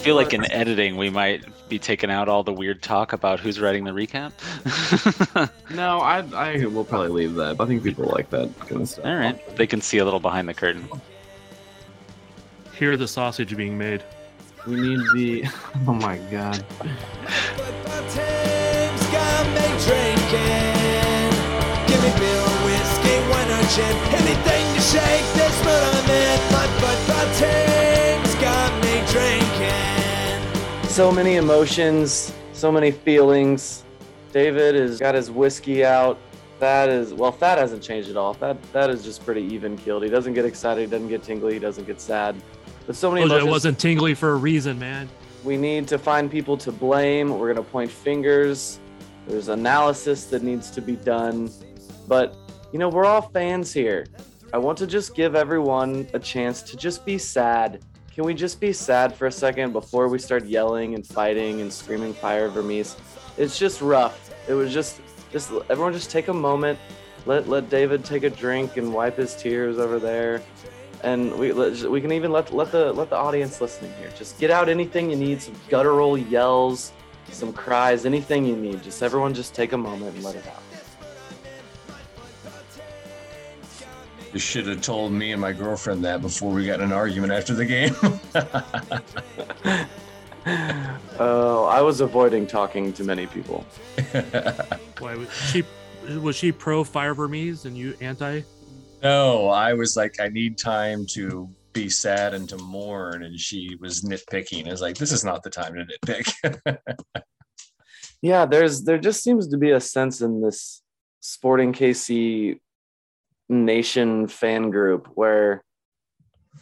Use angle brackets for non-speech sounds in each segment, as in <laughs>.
I feel like in editing we might be taking out all the weird talk about who's writing the recap. <laughs> No, I I will probably leave that. I think people like that kind of stuff. all right, they can see a little behind the curtain. Hear the sausage being made. We need the. <laughs> Oh my god. Football teams got me drinking. Give me beer or whiskey, wine or gin. Anything to shake this mood I'm So many emotions, so many feelings. David has got his whiskey out. That is well, that hasn't changed at all. That that is just pretty even keeled. He doesn't get excited, he doesn't get tingly, he doesn't get sad. But so many Told you it wasn't tingly for a reason, man. We need to find people to blame. We're going to point fingers. There's analysis that needs to be done. But, you know, we're all fans here. I want to just give everyone a chance to just be sad. Can we just be sad for a second before we start yelling and fighting and screaming fire Vermes? It's just rough. It was just, just everyone just take a moment. Let, let David take a drink and wipe his tears over there and we we can even let let the let the audience listening here just get out anything you need some guttural yells some cries anything you need just everyone just take a moment and let it out You should have told me and my girlfriend that before we got in an argument after the game. oh <laughs> i was avoiding talking to many people <laughs> Why was she? Was she pro fire Vermes and you anti? no, I was like, I need time to be sad and to mourn. And she was nitpicking. I was like, this is not the time to nitpick. <laughs> yeah there's there just seems to be a sense in this sporting kc nation fan group where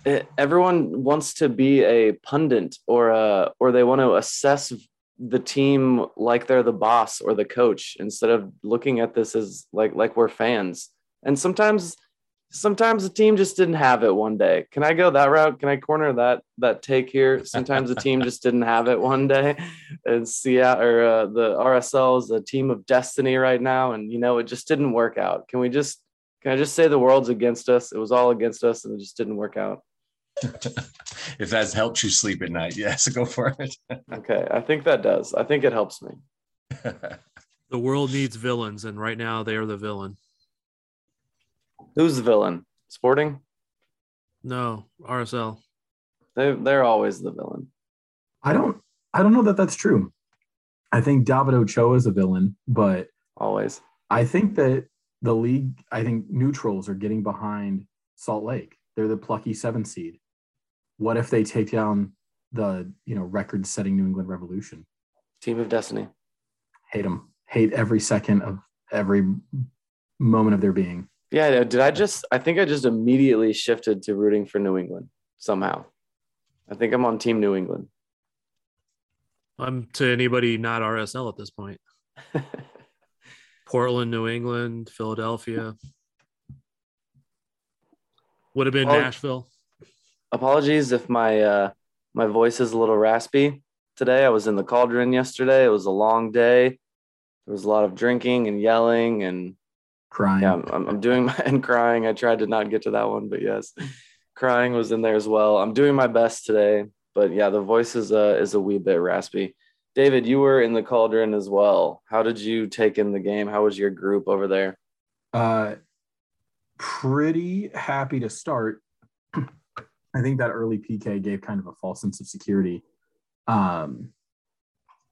it, everyone wants to be a pundit or a or they want to assess the team like they're the boss or the coach instead of looking at this as like like we're fans. And sometimes sometimes the team just didn't have it one day. Can i go that route? Can i corner that that take here? Sometimes the team just didn't have it one day. And Seattle or uh, the rsl is a team of destiny right now and you know it just didn't work out. Can we just can i just say the world's against us it was all against us and it just didn't work out <laughs> if that helps you sleep at night, yes, go for it. <laughs> okay i think that does i think it helps me <laughs> The world needs villains, and right now they are the villain. who's the villain sporting No, RSL. they, they're always the villain I don't I don't know that that's true. I think David Ochoa is a villain, but always I think that the league, I think neutrals are getting behind Salt Lake. They're the plucky seven seed. What if they take down the you know record setting New England Revolution? team of destiny Hate them. Hate every second of every moment of their being. Yeah, did I just? I think I just immediately shifted to rooting for New England somehow. I think I'm on Team New England. I'm to anybody not RSL at this point. <laughs> Portland, New England, Philadelphia. Would have been Well- Nashville. Apologies if my uh, my voice is a little raspy today. I was in the cauldron yesterday. It was a long day. There was a lot of drinking and yelling and Crying. yeah, I'm, I'm doing my <laughs> and crying. I tried to not get to that one, but yes, crying was in there as well. I'm doing my best today, but yeah, the voice is a is a wee bit raspy. David, you were in the cauldron as well. How did you take in the game? How was your group over there? Uh, pretty happy to start. <clears throat> I think that early PK gave kind of a false sense of security. Um,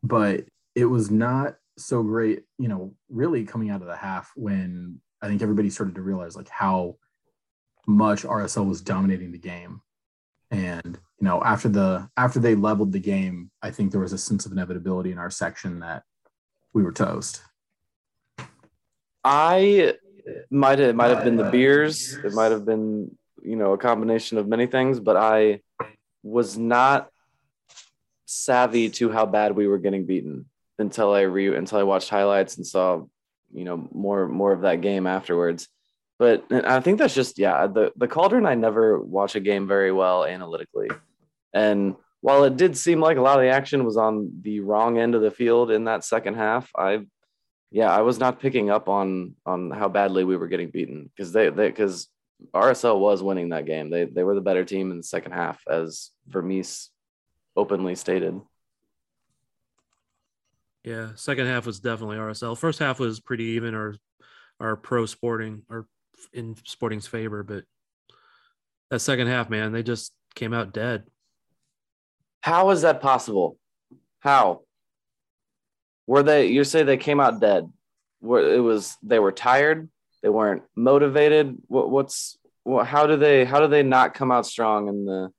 but it was not so great, you know, really coming out of the half when I think everybody started to realize like how much RSL was dominating the game. And, you know, after the after they leveled the game, I think there was a sense of inevitability in our section that we were toast. I might have might have been the uh, beers. It might have been you know a combination of many things, but I was not savvy to how bad we were getting beaten until I re until I watched highlights and saw you know more more of that game afterwards. But I think that's just yeah the the Cauldron. I never watch a game very well analytically, and while it did seem like a lot of the action was on the wrong end of the field in that second half, I yeah, I was not picking up on on how badly we were getting beaten because they because RSL was winning that game. They they were the better team in the second half, as Vermes openly stated. Yeah, second half was definitely RSL. First half was pretty even, or our pro sporting or in sporting's favor, but that second half, man, they just came out dead. How is that possible? How? Were they? You say they came out dead? Were it was they were tired? They weren't motivated. What, what's what, how do they how do they not come out strong in the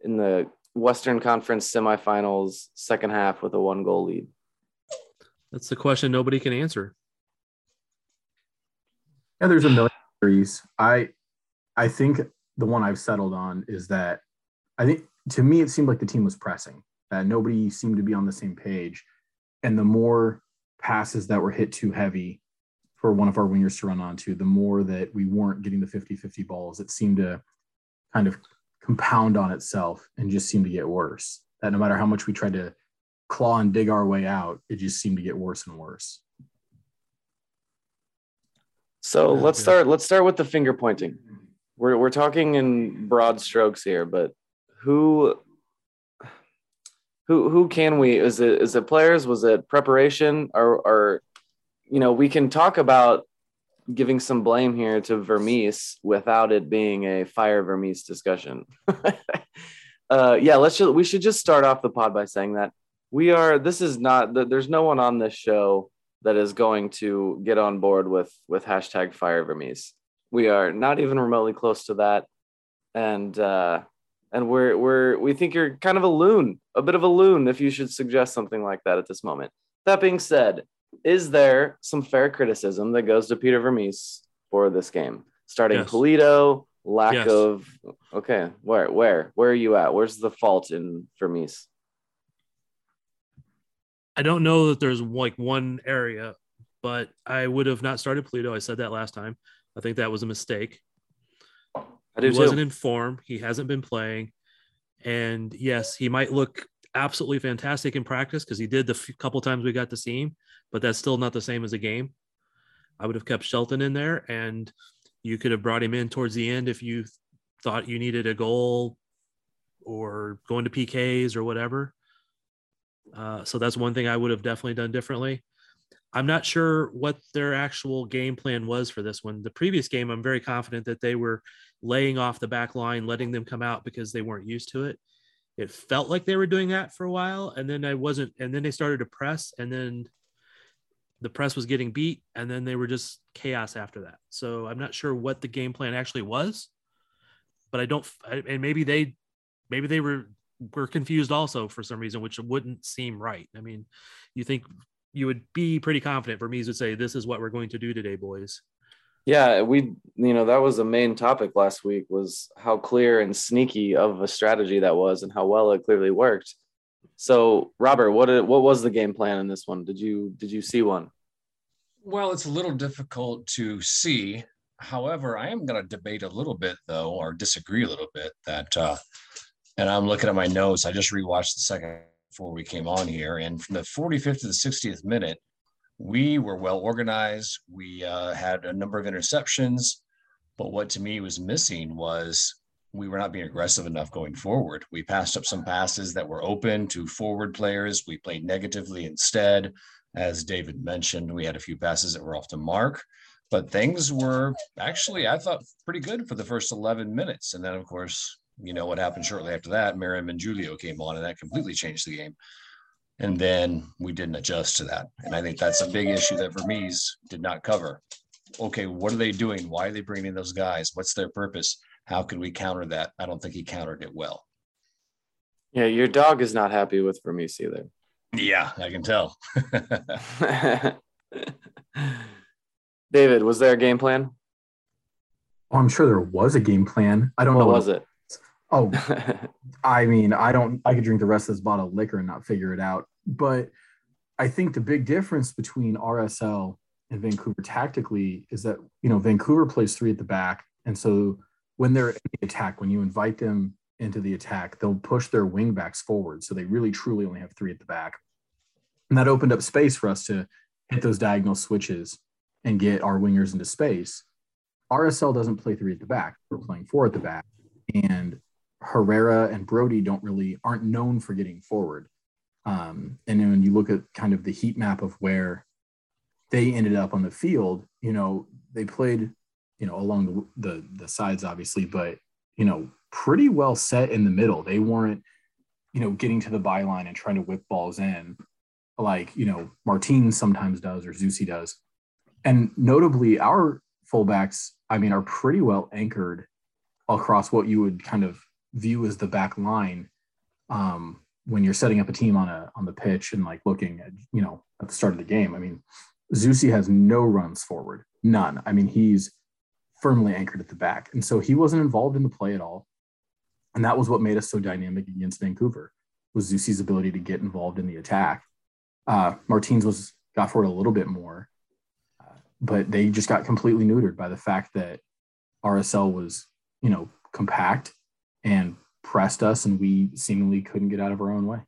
in the Western Conference semifinals second half with a one goal lead? That's the question nobody can answer. Yeah, there's a million I I think the one I've settled on is that I think to me it seemed like the team was pressing, that nobody seemed to be on the same page. And the more passes that were hit too heavy for one of our wingers to run onto, the more that we weren't getting the 50-50 balls, it seemed to kind of compound on itself and just seemed to get worse. That no matter how much we tried to claw and dig our way out, it just seemed to get worse and worse. So let's start. Let's start with the finger pointing. We're we're talking in broad strokes here, but who who who can we? Is it is it players? Was it preparation? Or or you know we can talk about giving some blame here to Vermes without it being a fire Vermes discussion. <laughs> uh, yeah, let's just, we should just start off the pod by saying that we are. This is not. There's no one on this show that is going to get on board with with hashtag fire Vermes. We are not even remotely close to that, and uh, and we're we're we think you're kind of a loon, a bit of a loon, if you should suggest something like that at this moment. That being said, is there some fair criticism that goes to Peter Vermes for this game? Starting Yes. Pulido, lack Yes. of okay, where where where are you at? Where's the fault in Vermes? I don't know that there's like one area, but I would have not started Pulido. I said that last time. I think that was a mistake. I do he too. wasn't in form. He hasn't been playing. And yes, he might look absolutely fantastic in practice because he did the few couple times we got to see him, but that's still not the same as a game. I would have kept Shelton in there and you could have brought him in towards the end if you thought you needed a goal or going to PKs or whatever. Uh, so that's one thing I would have definitely done differently. I'm not sure what their actual game plan was for this one. The previous game, I'm very confident that they were laying off the back line, letting them come out because they weren't used to it. It felt like they were doing that for a while, and then I wasn't, and then they started to press, and then the press was getting beat, and then they were just chaos after that. So I'm not sure what the game plan actually was, but I don't, and maybe they, maybe they were were confused also for some reason, which wouldn't seem right. I mean, you think you would be pretty confident for me to say this is what we're going to do today, boys. Yeah, we you know that was the main topic last week was how clear and sneaky of a strategy that was and how well it clearly worked. So, Robert, what did, what was the game plan in this one? Did you did you see one? Well, it's a little difficult to see. However, I am going to debate a little bit, though, or disagree a little bit. That, uh, and I'm looking at my notes. I just rewatched the second before we came on here, and from the 45th to the 60th minute, we were well organized. We uh, had a number of interceptions, but what to me was missing was we were not being aggressive enough going forward. We passed up some passes that were open to forward players. We played negatively instead. As David mentioned, we had a few passes that were off the mark, but things were actually, I thought, pretty good for the first 11 minutes. And then, of course, you know what happened shortly after that. Meram and Julio came on, and that completely changed the game. And then we didn't adjust to that. And I think that's a big issue that Vermes did not cover. Okay, what are they doing? Why are they bringing those guys? What's their purpose? How can we counter that? I don't think he countered it well. Yeah, your dog is not happy with Vermes either. Yeah, I can tell. <laughs> <laughs> David, was there a game plan? Oh, I'm sure there was a game plan. I don't What know What was it? Oh, <laughs> I mean, I don't. I could drink the rest of this bottle of liquor and not figure it out. But I think the big difference between RSL and Vancouver tactically is that you know Vancouver plays three at the back, and so when they're in the attack, when you invite them into the attack, they'll push their wing backs forward. So they really truly only have three at the back, and that opened up space for us to hit those diagonal switches and get our wingers into space. RSL doesn't play three at the back; we're playing four at the back, and Herrera and Brody don't really aren't known for getting forward. Um, and then when you look at kind of the heat map of where they ended up on the field, you know, they played, you know, along the, the, sides, obviously, but, you know, pretty well set in the middle. They weren't, you know, getting to the byline and trying to whip balls in like, you know, Martin sometimes does or Zusi does. And notably, our fullbacks, I mean, are pretty well anchored across what you would kind of view as the back line um, when you're setting up a team on a on the pitch and like looking at you know at the start of the game. I mean, Zusi has no runs forward, none. I mean, he's firmly anchored at the back, and so he wasn't involved in the play at all. And that was what made us so dynamic against Vancouver was Zusi's ability to get involved in the attack. Uh, Martins was got forward a little bit more, uh, but they just got completely neutered by the fact that RSL was you know compact and pressed us, and we seemingly couldn't get out of our own way.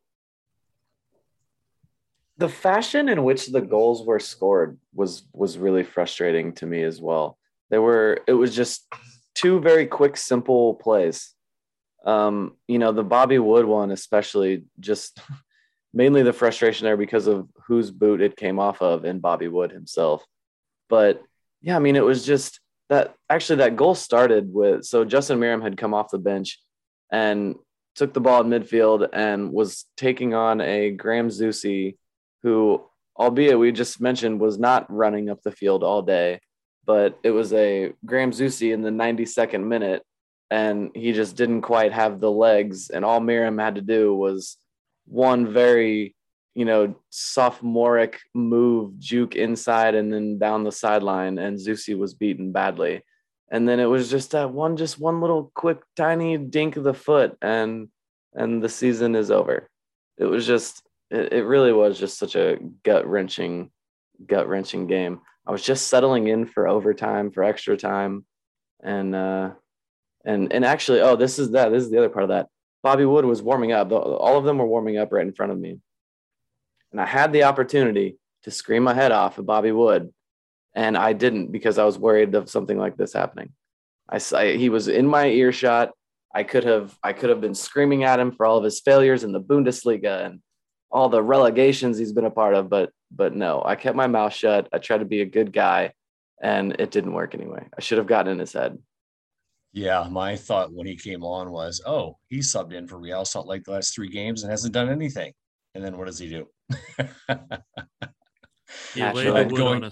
The fashion in which the goals were scored was was really frustrating to me as well. There were it was just two very quick, simple plays. Um, you know, the Bobby Wood one, especially, just mainly the frustration there because of whose boot it came off of in Bobby Wood himself. But yeah, I mean, it was just that actually that goal started with so Justin Meram had come off the bench and took the ball in midfield and was taking on a Graham Zusi, who, albeit we just mentioned, was not running up the field all day, but it was a Graham Zusi in the 92nd minute, and he just didn't quite have the legs. And all Meram had to do was one very, you know, sophomoric move, juke inside and then down the sideline, and Zusi was beaten badly and then it was just that one just one little quick tiny dink of the foot and and the season is over. It was just it, it really was just such a gut wrenching gut wrenching game. I was just settling in for overtime for extra time and uh and and actually oh this is that this is the other part of that. Bobby wood was warming up. All of them were warming up right in front of me. And i had the opportunity to scream my head off at bobby wood and I didn't because I was worried of something like this happening. I, I, he was in my earshot. I could have I could have been screaming at him for all of his failures in the Bundesliga and all the relegations he's been a part of, but but no, I kept my mouth shut. I tried to be a good guy, and it didn't work anyway. I should have gotten in his head. Yeah, my thought when he came on was, oh, he subbed in for Real Salt Lake the last three games and hasn't done anything. And then what does he do? <laughs> Yeah, going,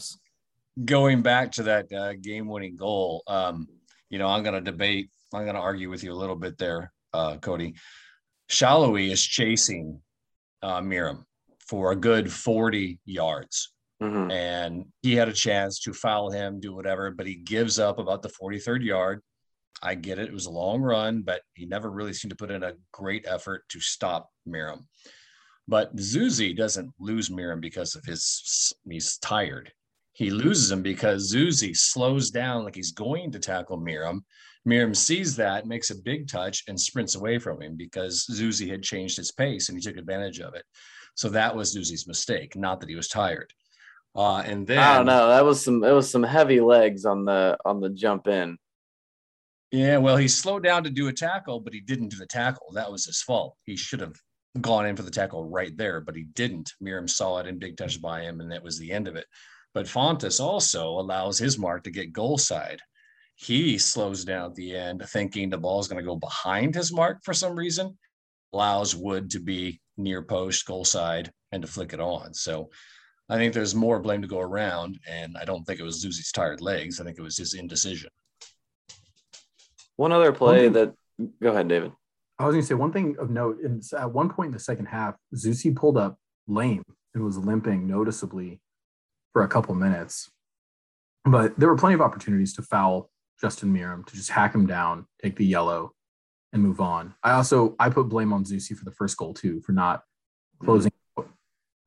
going back to that uh, game-winning goal, um, you know, I'm going to debate. I'm going to argue with you a little bit there, uh, Cody. Salloi is chasing uh, Meram for a good 40 yards. Mm-hmm. And he had a chance to foul him, do whatever, but he gives up about the 43rd yard. I get it. It was a long run, but he never really seemed to put in a great effort to stop Meram. But Zusi doesn't lose Meram because of his he's tired. He loses him because Zusi slows down like he's going to tackle Meram. Meram sees that, makes a big touch, and sprints away from him because Zusi had changed his pace and he took advantage of it. So that was Zusi's mistake, not that he was tired. Uh, and then I don't know. That was some. It was some heavy legs on the on the jump in. Yeah, well, he slowed down to do a tackle, but he didn't do the tackle. That was his fault. He should have gone in for the tackle right there, but he didn't. Meram saw it and big touch by him, and that was the end of it. But Fontàs also allows his mark to get goal side. He slows down at the end, thinking the ball is going to go behind his mark for some reason, allows Wood to be near post, goal side, and to flick it on. So I think there's more blame to go around. And I don't think it was Zusi's tired legs. I think it was his indecision. One other play that, go ahead, David. I was going to say one thing of note. In, at one point in the second half, Zusi pulled up lame and was limping noticeably for a couple minutes. But there were plenty of opportunities to foul Justin Meram, to just hack him down, take the yellow, and move on. I also I put blame on Zusi for the first goal too, for not closing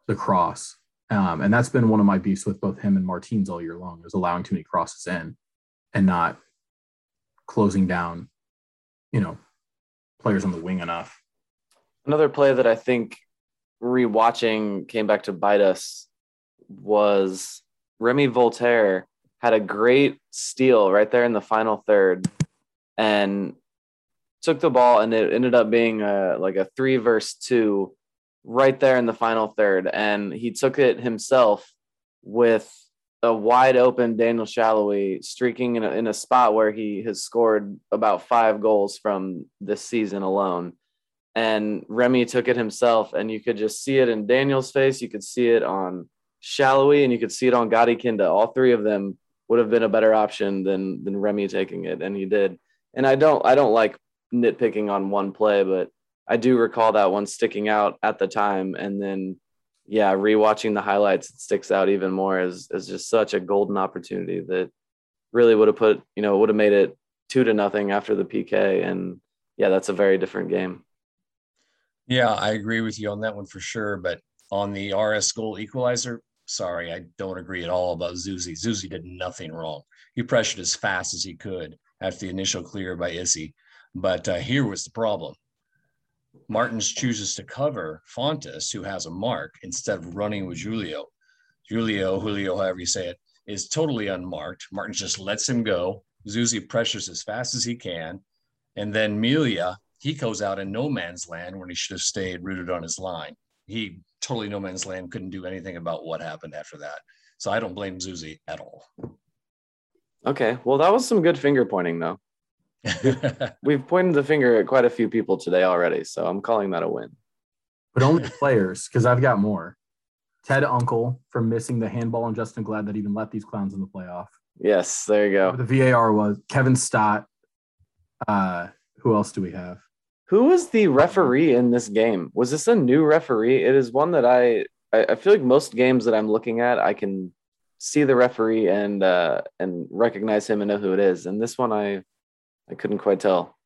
the cross. Um, and that's been one of my beefs with both him and Martins all year long, is allowing too many crosses in and not closing down, you know, players on the wing enough. Another play that I think rewatching came back to bite us was Remy Walter had a great steal right there in the final third and took the ball and it ended up being a, like a three verse two right there in the final third. And he took it himself with a wide open Daniel Salloi streaking in a, in a spot where he has scored about five goals from this season alone. And Remy took it himself, and you could just see it in Daniel's face. You could see it on Salloi, and you could see it on Gadi Kinda. All three of them would have been a better option than than Remy taking it, and he did. And I don't I don't like nitpicking on one play, but I do recall that one sticking out at the time, and then yeah, rewatching the highlights, it sticks out even more as as just such a golden opportunity that really would have put you know would have made it two to nothing after the PK, and yeah, that's a very different game. Yeah, I agree with you on that one for sure. But on the RS goal equalizer, sorry, I don't agree at all about Zusi. Zusi did nothing wrong. He pressured as fast as he could after the initial clear by Issy. But uh, here was the problem. Martins chooses to cover Fontes, who has a mark, instead of running with Julio. Julio, Julio, however you say it, is totally unmarked. Martins just lets him go. Zusi pressures as fast as he can. And then Melia, he goes out in no man's land when he should have stayed rooted on his line. He totally no man's land, couldn't do anything about what happened after that. So I don't blame Zusi at all. Okay, well, that was some good finger pointing, though. <laughs> We've pointed the finger at quite a few people today already, so I'm calling that a win. But only players, because I've got more. Ted Unkel for missing the handball on Justin Glad that even let these clowns in the playoff. Yes, there you go. The VAR was Kevin Stott. Uh, who else do we have? Who was the referee in this game? Was this a new referee? It is one that I I, I feel like most games that I'm looking at, I can see the referee and uh, and recognize him and know who it is. And this one, I I couldn't quite tell.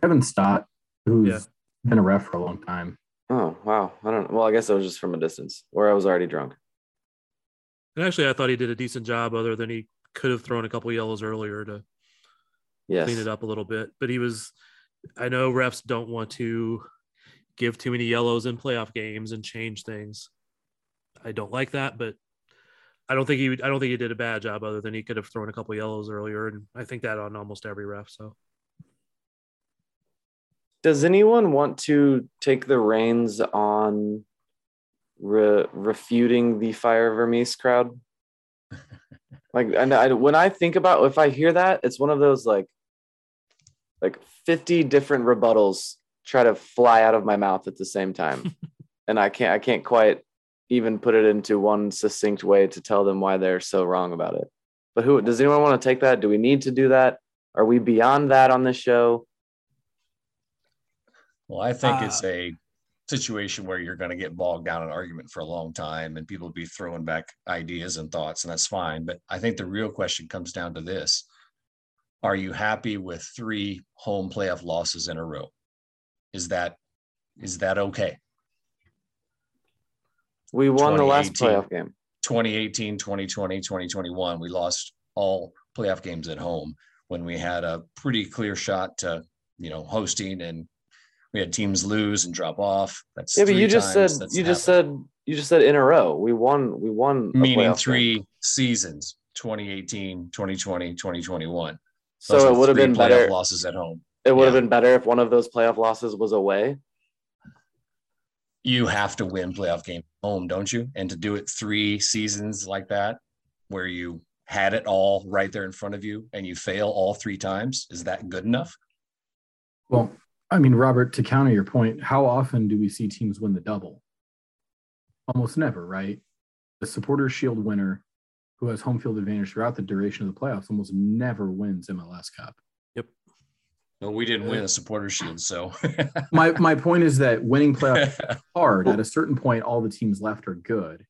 Kevin Stott, who's Yeah. been a ref for a long time. Oh wow, I don't. Well, I guess it was just from a distance, or I was already drunk. And actually, I thought he did a decent job, other than he could have thrown a couple yellows earlier to Yes. clean it up a little bit. But he was, I know refs don't want to give too many yellows in playoff games and change things. I don't like that, but I don't think he, I don't think he did a bad job, other than he could have thrown a couple yellows earlier, and I think that on almost every ref. So Does anyone want to take the reins on re- refuting the fire Vermes crowd? <laughs> like, and I, when I think about if I hear that, it's one of those like, like fifty different rebuttals try to fly out of my mouth at the same time, <laughs> and I can't, I can't quite even put it into one succinct way to tell them why they're so wrong about it. But who does anyone want to take that? Do we need to do that? Are we beyond that on this show? Well, I think it's uh, a situation where you're going to get bogged down in argument for a long time and people will be throwing back ideas and thoughts, and that's fine. But I think the real question comes down to this Are you happy with three home playoff losses in a row? Is that is that okay? We won the last playoff game. 2018, 2020, 2021, we lost all playoff games at home when we had a pretty clear shot to, you know, hosting and we had teams lose and drop off. That's Yeah, but you just said you just happened. said you just said in a row. We won. We won. meaning playoff game. three seasons 2018 2020 2021 Those So it would have been playoff better. losses at home It would have yeah. been better if one of those playoff losses was away. you have to win playoff game home don't you and to do it three seasons like that where you had it all right there in front of you and you fail all three times is that good enough Well, I mean, Robert, to counter your point, how often do we see teams win the double? Almost never, right? The supporter Shield winner who has home field advantage throughout the duration of the playoffs almost never wins MLS Cup. Yep. No we didn't win uh, a supporter shield so <laughs> My my point is that winning playoffs <laughs> hard. At a certain point, all the teams left are good,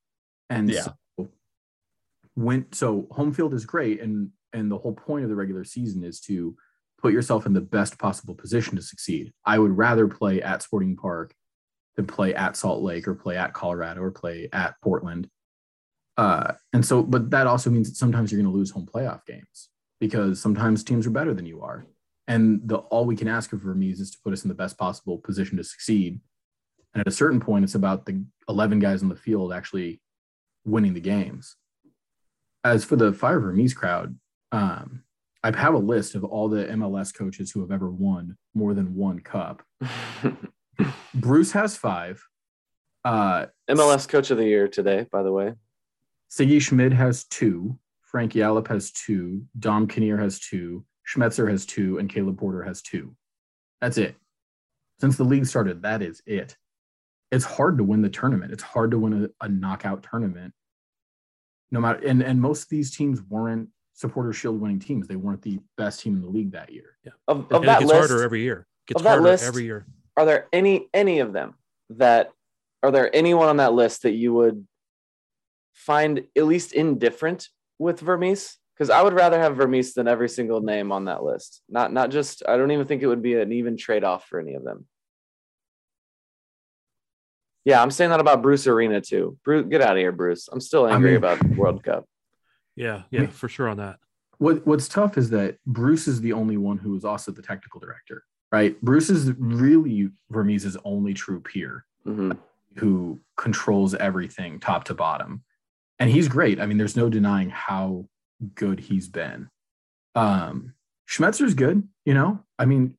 and Yeah. so when so home field is great, and and the whole point of the regular season is to put yourself in the best possible position to succeed. I would rather play at Sporting Park than play at Salt Lake or play at Colorado or play at Portland. Uh, and so, but that also means that sometimes you're going to lose home playoff games because sometimes teams are better than you are. And the all we can ask of Vermes is to put us in the best possible position to succeed. And at a certain point, it's about the 11 guys on the field actually winning the games. as for the Fire Vermes crowd, um, I have a list of all the MLS coaches who have ever won more than one cup. <laughs> Bruce has five. Uh, MLS Coach of the Year today, by the way. Sigi Schmid has two. Frank Yallop has two. Dom Kinnear has two. Schmetzer has two. And Caleb Porter has two. That's it. Since the league started, that is it. It's hard to win the tournament. It's hard to win a, a knockout tournament. No matter, and, and most of these teams weren't supporter shield winning teams. They weren't the best team in the league that year. Yeah. Of, And of it that gets list, harder every year. It gets of that harder list- every year. are there any any of them that are there anyone on that list that you would find at least indifferent with Vermes? Because I would rather have Vermes than every single name on that list. Not not just I don't even think it would be an even trade off for any of them. Yeah, I'm saying that about Bruce Arena too. Bruce, get out of here, Bruce. I'm still I angry mean- about World Cup. Yeah, yeah, for sure on that. What What's tough is that Bruce is the only one who is also the technical director, right? Bruce is really Vermes' only true peer. hmm who controls everything top to bottom. And he's great. I mean, there's no denying how good he's been. Um, Schmetzer's good, you know. I mean,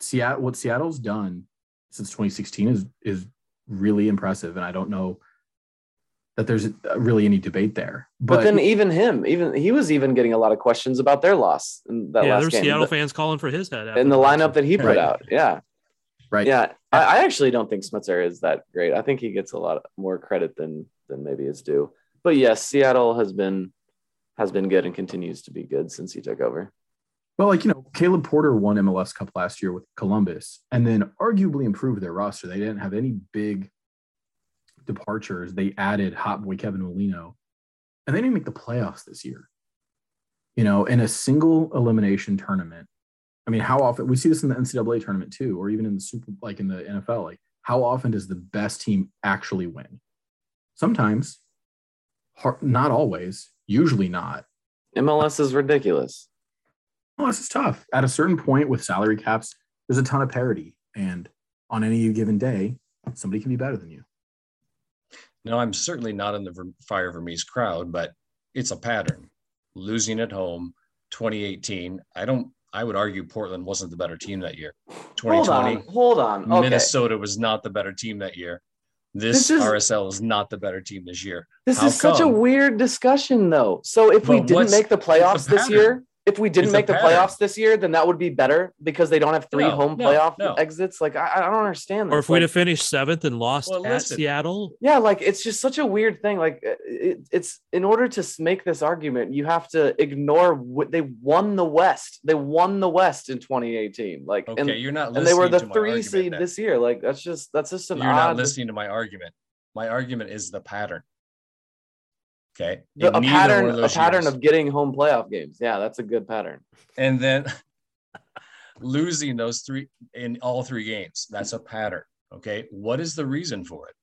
Seattle what Seattle's done since 2016 is is really impressive. And I don't know that there's really any debate there. But, But, then even him, even he was even getting a lot of questions about their loss in that yeah, last there were game. Seattle The- fans calling for his head after in the match. lineup that he put Right. out. Yeah. right. Yeah, I, I actually don't think Schmetzer is that great. I think he gets a lot more credit than than maybe is due. But yes, Seattle has been has been good and continues to be good since he took over. Well, like, you know, Caleb Porter won MLS Cup last year with Columbus and then arguably improved their roster. They didn't have any big departures. They added Hot Boy Kevin Molino and they didn't make the playoffs this year. You know, in a single elimination tournament. I mean, how often we see this in the NCAA tournament too, or even in the super, like in the NFL, like how often does the best team actually win? Sometimes, har- not always, usually not. MLS is ridiculous. This is tough. At a certain point with salary caps, there's a ton of parity. And on any given day, somebody can be better than you. No, I'm certainly not in the Ver- Fire Vermes crowd, but it's a pattern. Losing at home, 2018. I don't. I would argue Portland wasn't the better team that year. Hold 2020, on, hold on. Okay, Minnesota was not the better team that year. This, This is- RSL is not the better team this year. this how is such a weird discussion, though. So if we didn't make the playoffs a this year, if we didn't It's make the pattern. playoffs this year, then that would be better because they don't have three No, home no, playoff no. exits. Like I, I don't understand. This. Or if we'd Like, have finished seventh and lost Well, at listen. Seattle, yeah like it's just such a weird thing like it, it's in order to make this argument you have to ignore what they won the west they won the west in 2018 like Okay, and, you're not. and they were the listening to my three seed then. this year like that's just that's just an You're odd not listening to my argument. My argument is the pattern. Okay. the- a pattern a pattern years. of getting home playoff games yeah that's a good pattern and then <laughs> losing those three in all three games. That's a pattern. Okay. What is the reason for it?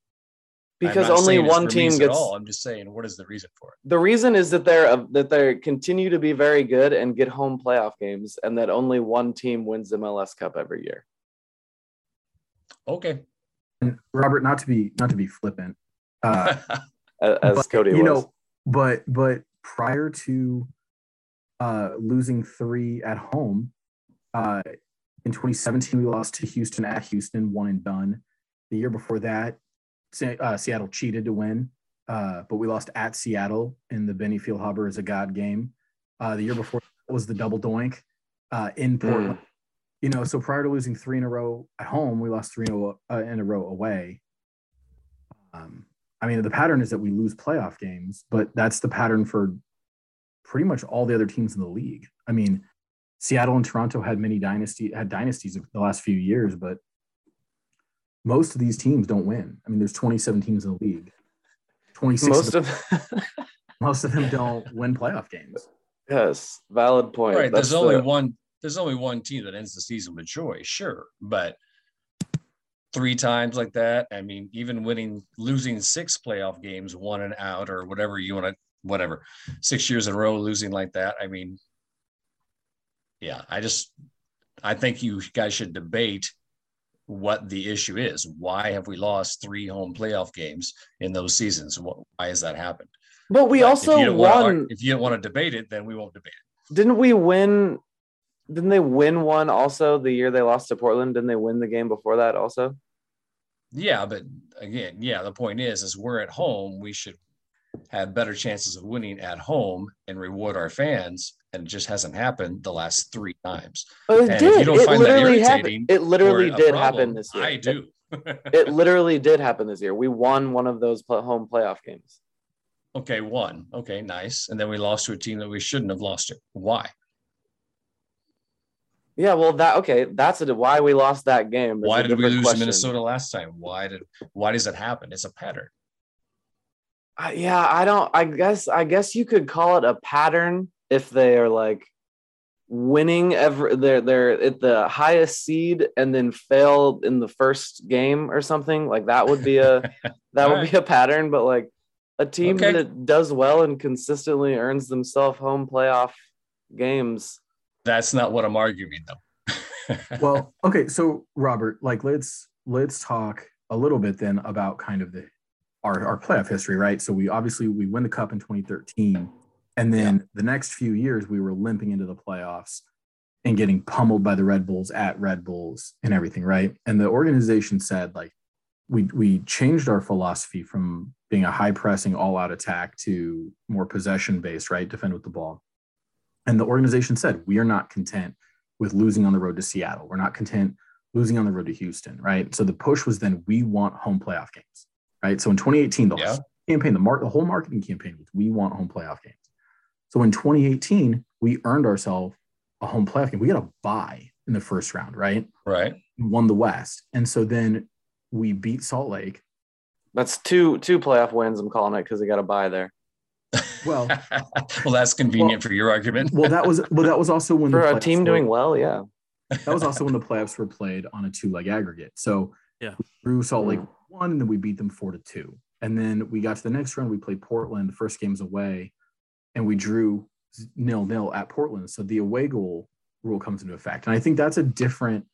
Because only one team Vermes at gets all. I'm just saying, what is the reason for it? the reason is that they're uh, that they continue to be very good and get home playoff games and that only one team wins the MLS Cup every year Okay. And Robert, not to be not to be flippant, uh, <laughs> as but, Cody you was know, but but prior to uh, losing three at home, uh, in 2017 we lost to Houston at Houston, one and done. The year before that, uh, Seattle cheated to win, uh, but we lost at Seattle in the Benny Feilhaber is a god game. Uh, the year before that was the double doink uh, in Portland. You know, so prior to losing three in a row at home, we lost three in a, row- in a row away. Um, I mean, the pattern is that we lose playoff games, but that's the pattern for pretty much all the other teams in the league. I mean, Seattle and Toronto had many dynasty had dynasties of the last few years, but most of these teams don't win. I mean, there's 27 teams in the league. 26 most of, of <laughs> most of them don't win playoff games. yes valid point right. That's There's only one. There's only one team that ends the season with joy. Sure, but three times like that. I mean, even winning, losing six playoff games, one and out, or whatever you want to, whatever, six years in a row, losing like that. I mean, yeah, I just, I think you guys should debate what the issue is. Why have we lost three home playoff games in those seasons? What, why has that happened? But we But also if you don't wanna won. if you don't want to debate it, then we won't debate it. Didn't we win? Didn't they win one also the year they lost to Portland? Didn't they win the game before that also? Yeah, but again, yeah, the point is, is we're at home. We should have better chances of winning at home and reward our fans. And it just hasn't happened the last three times. But it And did. don't It find that literally irritating happened. It literally did problem, happen this year. I do. <laughs> It literally did happen this year. We won one of those home playoff games. okay, one. Okay, nice. And then we lost to a team that we shouldn't have lost to. Why? Yeah, well, that okay. That's a, why we lost that game. Why did we lose question. Minnesota last time? Why did why does it happen? It's a pattern. Uh, yeah, I don't. I guess. I guess you could call it a pattern if they are like winning every. They're they're at the highest seed and then fail in the first game or something. Like that would be a <laughs> that would be a pattern. But like a team Okay. that does well and consistently earns themselves home playoff games. That's not what I'm arguing though. <laughs> well okay so robert like let's let's talk a little bit then about kind of the our, our playoff history right? So we obviously we win the cup in 2013 and then the next few years we were limping into the playoffs and getting pummeled by the red bulls at red bulls and everything right? And the organization said like we we changed our philosophy from being a high pressing all out attack to more possession based right? Defend with the ball and the organization said we are not content with losing on the road to Seattle. We're not content losing on the road to Houston, right? So the push was then we want home playoff games, right? So in 2018, the Yeah. campaign, the, mar- the whole marketing campaign was we want home playoff games. So in 2018, we earned ourselves a home playoff game. We got a bye in the first round, right? right. We won the West, and so then we beat Salt Lake. That's two two playoff wins. I'm calling it because they got a buy there. Well, <laughs> well, that's convenient for your argument. well, that was well, that was also when For the a team were- doing well, yeah. that was also when the playoffs were played on a two leg aggregate. So Yeah. we drew Salt Lake Mm. one, and then we beat them four to two. And then we got to the next round. We played Portland. The first game's away, and we drew nil nil at Portland. So the away goal rule comes into effect. And I think that's a different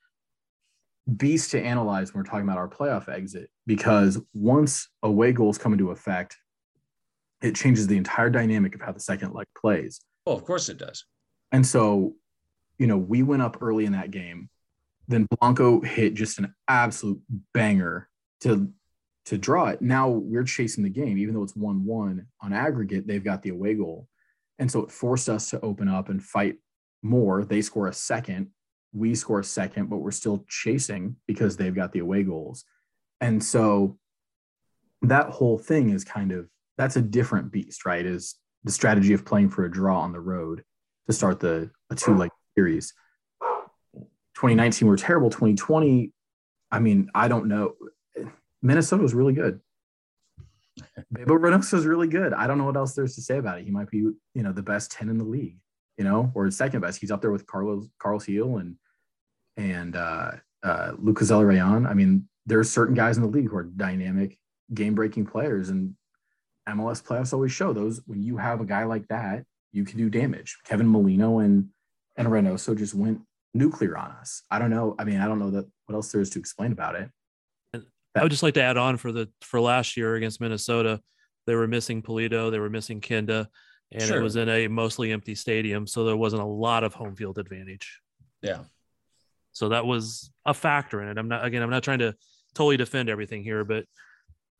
beast to analyze when we're talking about our playoff exit because once away goals come into effect, it changes the entire dynamic of how the second leg plays. well, of course it does. And so, you know, we went up early in that game. Then Blanco hit just an absolute banger to to draw it. Now we're chasing the game, even though it's one-one on aggregate. They've got the away goal, and so it forced us to open up and fight more. They score a second, we score a second, but we're still chasing because they've got the away goals, and so that whole thing is kind of that's a different beast, right? Is the strategy of playing for a draw on the road to start the a two leg series. 2019 were terrible. 2020, I mean, I don't know. Minnesota was really good. Bebo Reynoso was really good. I don't know what else there's to say about it. He might be, you know, the best 10 in the league, you know, or second best. He's up there with Carlos Carlos Gil and and uh uh Lucas Rayon. I mean, there's certain guys in the league who are dynamic, game-breaking players, and MLS playoffs always show those when you have a guy like that, you can do damage. Kevin Molino and and Reynoso just went nuclear on us. I don't know. I mean, I don't know that what else there is to explain about it. And I would just like to add on for the for last year against Minnesota, they were missing Pulido, they were missing Kinda, and Sure. it was in a mostly empty stadium, so there wasn't a lot of home field advantage. Yeah. So that was a factor in it. I'm not again, I'm not trying to totally defend everything here, but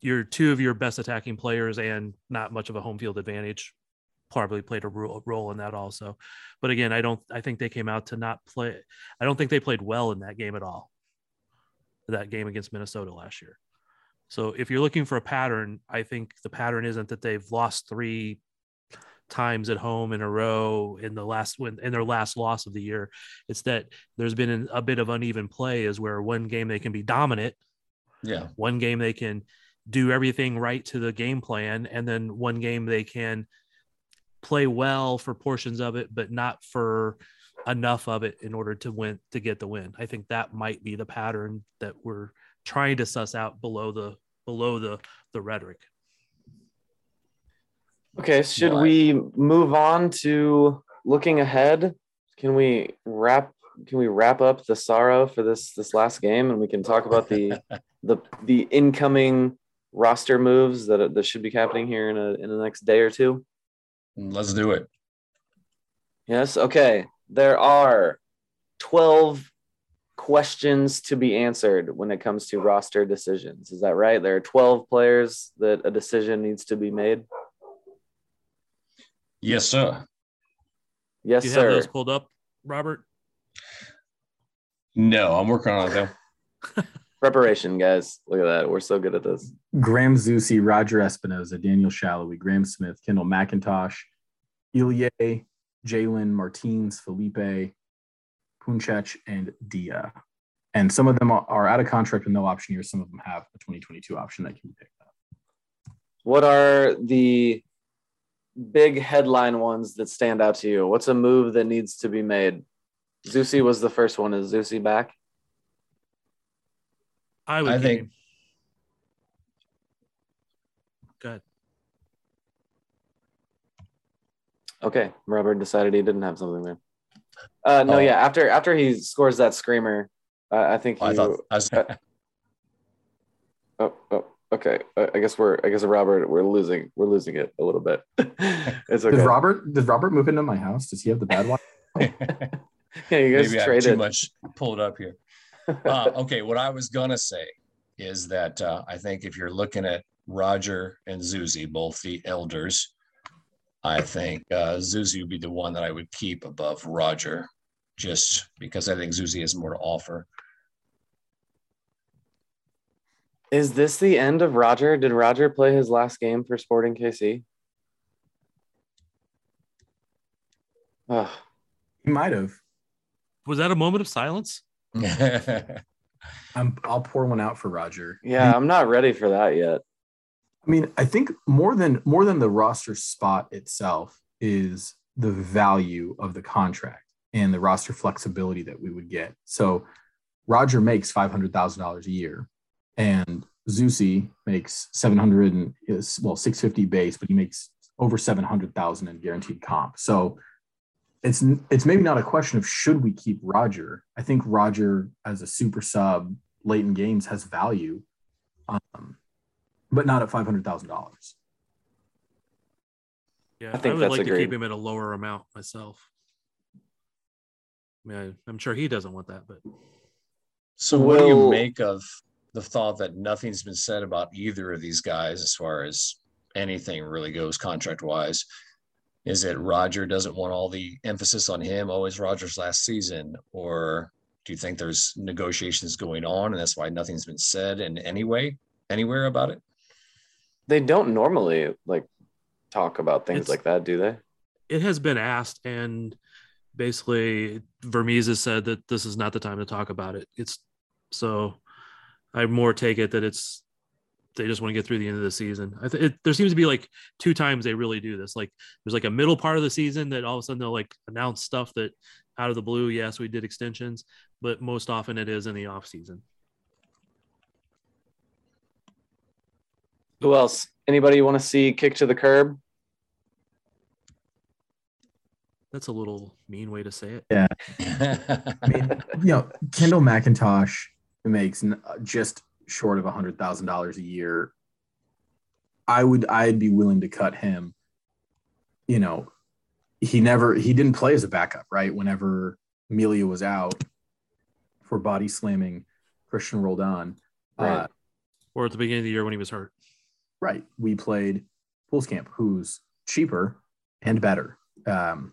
your two of your best attacking players and not much of a home field advantage probably played a ro- role in that also. But again, I don't I think they came out to not play I don't think they played well in that game at all. That game against Minnesota last year. So if you're looking for a pattern, I think the pattern isn't that they've lost three times at home in a row in the last when in their last loss of the year. It's that there's been an, a bit of uneven play, is where one game they can be dominant, Yeah. one game they can do everything right to the game plan, and then one game they can play well for portions of it, but not for enough of it in order to win to get the win. I think that might be the pattern that we're trying to suss out below the below the the rhetoric. Okay, should Why? we move on to looking ahead? Can we wrap can we wrap up the sorrow for this this last game and we can talk about the <laughs> the the incoming roster moves that that should be happening here in a in the next day or two? Let's do it. Yes. Okay. There are 12 questions to be answered when it comes to roster decisions. Is that right? There are 12 players that a decision needs to be made. Yes, sir. Yes, Do you sir. have those pulled up, Robert? No, I'm working on it though. <laughs> Preparation, guys. Look at that. We're so good at this. Graham Zusi, Roger Espinoza, Daniel Salloi, Graham Smith, Kendall McIntosh, Ilya, Jalen Martins, Felipe, Punchech, and Dia. And some of them are- are out of contract with no option years. Some of them have a 2022 option that can be picked up. What are the big headline ones that stand out to you? What's a move that needs to be made? Zusi was the first one. Is Zusi back? I would I think- him. Go ahead. Okay, Robert decided he didn't have something there. Uh, no, Oh. yeah. After after he scores that screamer, uh, I think I you. thought I was, oh, oh, okay. I I guess we're I guess Robert, we're losing we're losing it a little bit. <laughs> it's okay. Does Robert does Robert move into my house? Does he have the bad one? <laughs> yeah, you guys maybe I have too much pulled it up here. Uh, okay, what I was gonna say is that uh, I think if you're looking at Roger and Zusi, both the elders, I think uh, Zusi would be the one that I would keep above Roger, just because I think Zusi has more to offer. Is this the end of Roger? Did Roger play his last game for Sporting KC? Ugh. He might have. Was that a moment of silence? <laughs> I'm, I'll pour one out for Roger. yeah, I'm not ready for that yet. I mean, I think more than more than the roster spot itself is the value of the contract and the roster flexibility that we would get. So Roger makes five hundred thousand dollars a year, and Zusi makes seven hundred and is well six fifty base, but he makes over seven hundred thousand in guaranteed comp. So it's it's maybe not a question of should we keep Roger. I think Roger as a super sub late in games has value. Um, but not at five hundred thousand dollars. Yeah, I think I would that's like to agreed. keep him at a lower amount myself. I mean, I, I'm sure he doesn't want that, but So, what do you make of the thought that nothing's been said about either of these guys as far as anything really goes contract wise? Is it Roger doesn't want all the emphasis on him? Oh, it's Roger's last season, or do you think there's negotiations going on and that's why nothing's been said in any way, anywhere about it? They don't normally like talk about things It's- like that, do they? it has been asked, and basically Vermes has said that this is not the time to talk about it. It's so I more take it that it's they just want to get through the end of the season. I think it, there seems to be like two times they really do this. Like there's like a middle part of the season that all of a sudden they'll like announce stuff that out of the blue, yes, we did extensions, but most often it is in the off season. Who else? Anybody you want to see kick to the curb? That's a little mean way to say it. Yeah. <laughs> I mean, you know, Kendall McIntosh makes just short of a hundred thousand dollars a year. I would, I'd be willing to cut him. You know, he never, he didn't play as a backup, right? Whenever Amelia was out for body slamming Christian Roldan, Right. uh, Or at the beginning of the year when he was hurt. right? We played Pulskamp, who's cheaper and better. Um,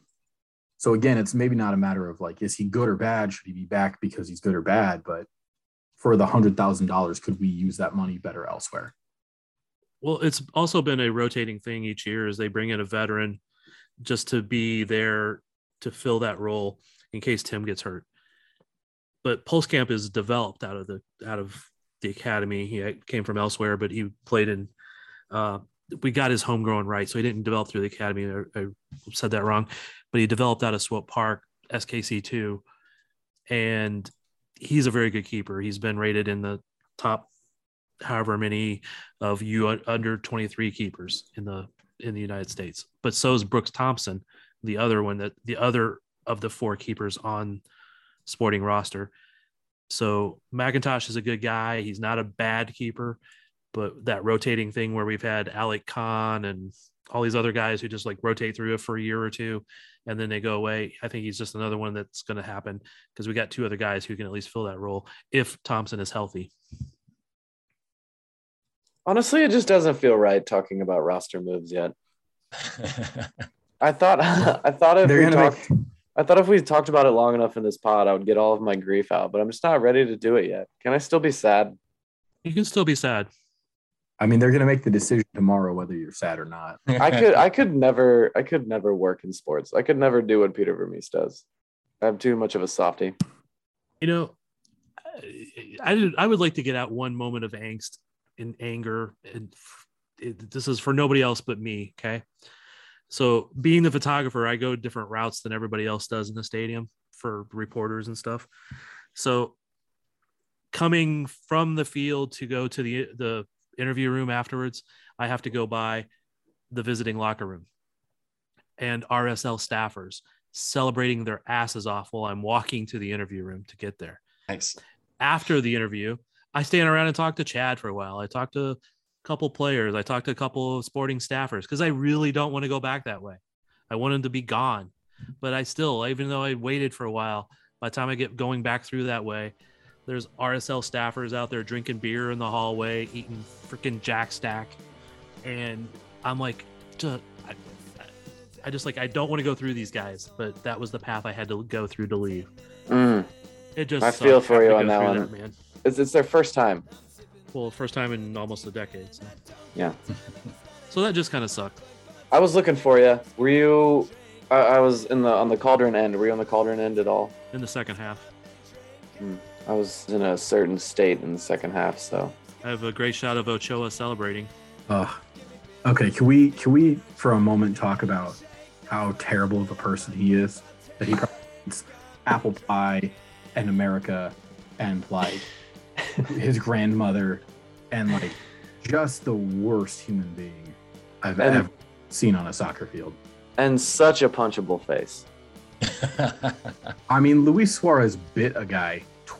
so again, it's maybe not a matter of like, is he good or bad? Should he be back because he's good or bad? But for the hundred thousand dollars, could we use that money better elsewhere? Well, it's also been a rotating thing each year as they bring in a veteran just to be there to fill that role in case Tim gets hurt. But Pulskamp is developed out of the out of the academy. He came from elsewhere, but he played in. Uh, we got his homegrown right, so he didn't develop through the academy. I, I said that wrong, but he developed out of Swope Park, SKC two, and he's a very good keeper. He's been rated in the top however many of you under 23 keepers in the in the United States. But so is Brooks Thompson, the other one that the other of the four keepers on sporting roster. So McIntosh is a good guy. He's not a bad keeper, but that rotating thing where we've had Alec Kann and all these other guys who just like rotate through it for a year or two and then they go away. I think he's just another one that's going to happen because we got two other guys who can at least fill that role if Thompson is healthy. Honestly, it just doesn't feel right talking about roster moves yet. I thought <laughs> I thought if They're we gonna talked I thought if we talked about it long enough in this pod, I would get all of my grief out, but I'm just not ready to do it yet. Can I still be sad? You can still be sad. I mean, they're going to make the <laughs> decision tomorrow whether you're sad or not. <laughs> I could I could never I could never work in sports. I could never do what Peter Vermes does. I'm too much of a softie. You know, I did, I would like to get out one moment of angst and anger, and it, this is for nobody else but me. Okay, so being the photographer, I go different routes than everybody else does in the stadium for reporters and stuff. So coming from the field to go to the the interview room afterwards, I have to go by the visiting locker room and RSL staffers celebrating their asses off while I'm walking to the interview room to get there. Thanks. After the interview, I stand around and talk to Chad for a while. I talk to a couple players. I talk to a couple of sporting staffers because I really don't want to go back that way. I want them to be gone. But I still, even though I waited for a while, by the time I get going back through that way, there's RSL staffers out there drinking beer in the hallway, eating freaking Jack Stack. And I'm like, I, I just like, I don't want to go through these guys, but that was the path I had to go through to leave. Mm. It just I sucked feel for you on that one. man. It's, it's their first time. Well, first time in almost a decade. So, Yeah. so that just kind of sucked. I was looking for you. Were you? I, I was in the on the cauldron end. Were you on the cauldron end at all? in the second half. I was in a certain state in the second half, so I have a great shot of Ochoa celebrating. Ugh. Okay, can we can we for a moment talk about how terrible of a person he is? That he probably eats apple pie and America and like his grandmother and like just the worst human being I've And- ever seen on a soccer field. and such a punchable face. <laughs> I mean, Luis Suarez bit a guy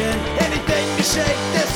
anything to shake